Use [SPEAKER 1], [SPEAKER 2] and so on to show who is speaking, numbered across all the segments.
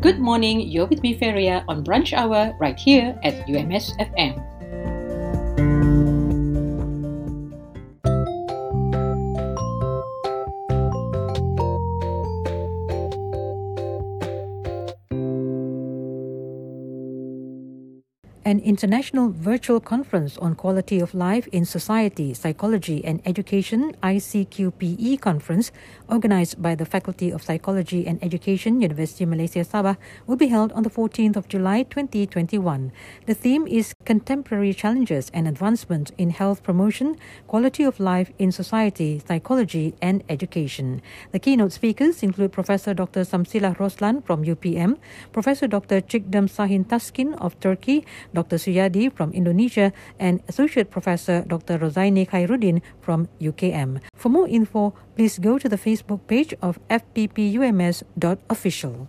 [SPEAKER 1] Good morning, you're with me, Feria, on Brunch Hour right here at UMS
[SPEAKER 2] An international virtual conference on quality of life in society, psychology and education ICQPE conference organized by the Faculty of Psychology and Education, University of Malaysia Sabah will be held on the 14th of July 2021. The theme is contemporary challenges and advancement in health promotion, quality of life in society, psychology and education. The keynote speakers include Professor Dr. Samsilah Roslan from UPM, Professor Dr. Chikdam Sahin Taskin of Turkey, Dr. Suyadi from Indonesia, and Associate Professor Dr. Rozaini Khairuddin from UKM. For more info, please go to the Facebook page of fppums.official.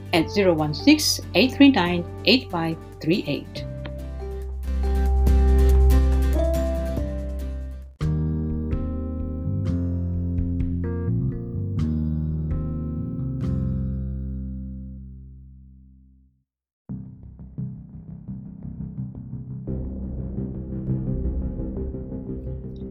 [SPEAKER 1] at 016 839 8538.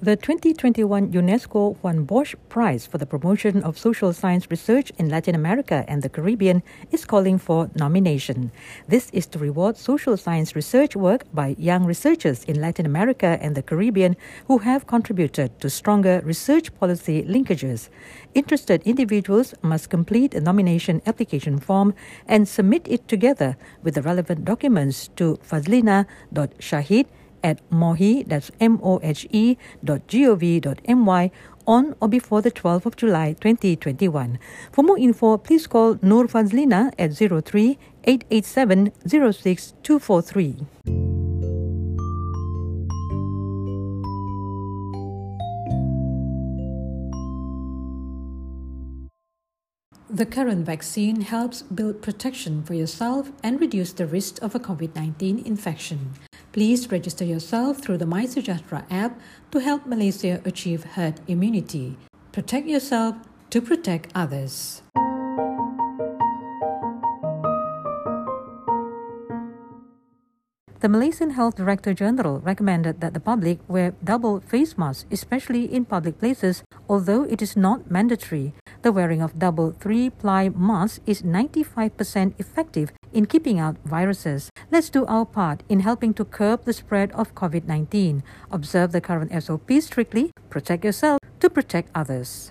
[SPEAKER 2] The 2021 UNESCO Juan Bosch Prize for the Promotion of Social Science Research in Latin America and the Caribbean is calling for nomination. This is to reward social science research work by young researchers in Latin America and the Caribbean who have contributed to stronger research policy linkages. Interested individuals must complete a nomination application form and submit it together with the relevant documents to fazlina.shahid at mohe, that's M-O-H-E dot G-O-V dot M-Y on or before the 12th of July 2021. For more info, please call Noor Fazlina at 03 887 06243. The current vaccine helps build protection for yourself and reduce the risk of a COVID 19 infection. Please register yourself through the MySejahtera app to help Malaysia achieve herd immunity. Protect yourself to protect others. The Malaysian Health Director General recommended that the public wear double face masks, especially in public places, although it is not mandatory. The wearing of double three ply masks is 95% effective in keeping out viruses. Let's do our part in helping to curb the spread of COVID 19. Observe the current SOP strictly, protect yourself to protect others.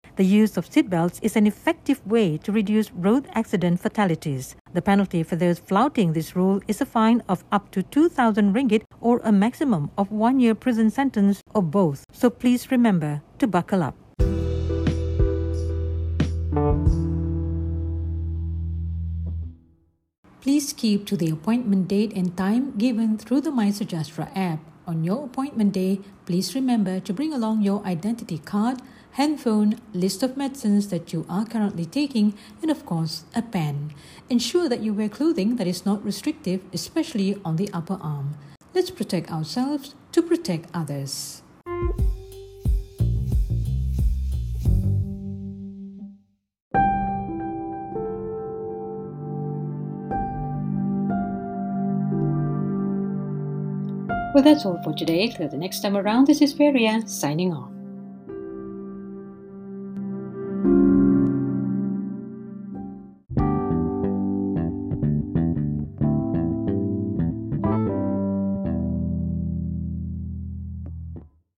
[SPEAKER 2] The use of seatbelts is an effective way to reduce road accident fatalities. The penalty for those flouting this rule is a fine of up to 2,000 ringgit or a maximum of one year prison sentence or both. So please remember to buckle up. Please keep to the appointment date and time given through the MySejahtera app. On your appointment day, please remember to bring along your identity card handphone, list of medicines that you are currently taking, and of course, a pen. Ensure that you wear clothing that is not restrictive, especially on the upper arm. Let's protect ourselves to protect others.
[SPEAKER 1] Well, that's all for today. Till the next time around, this is Feria signing off.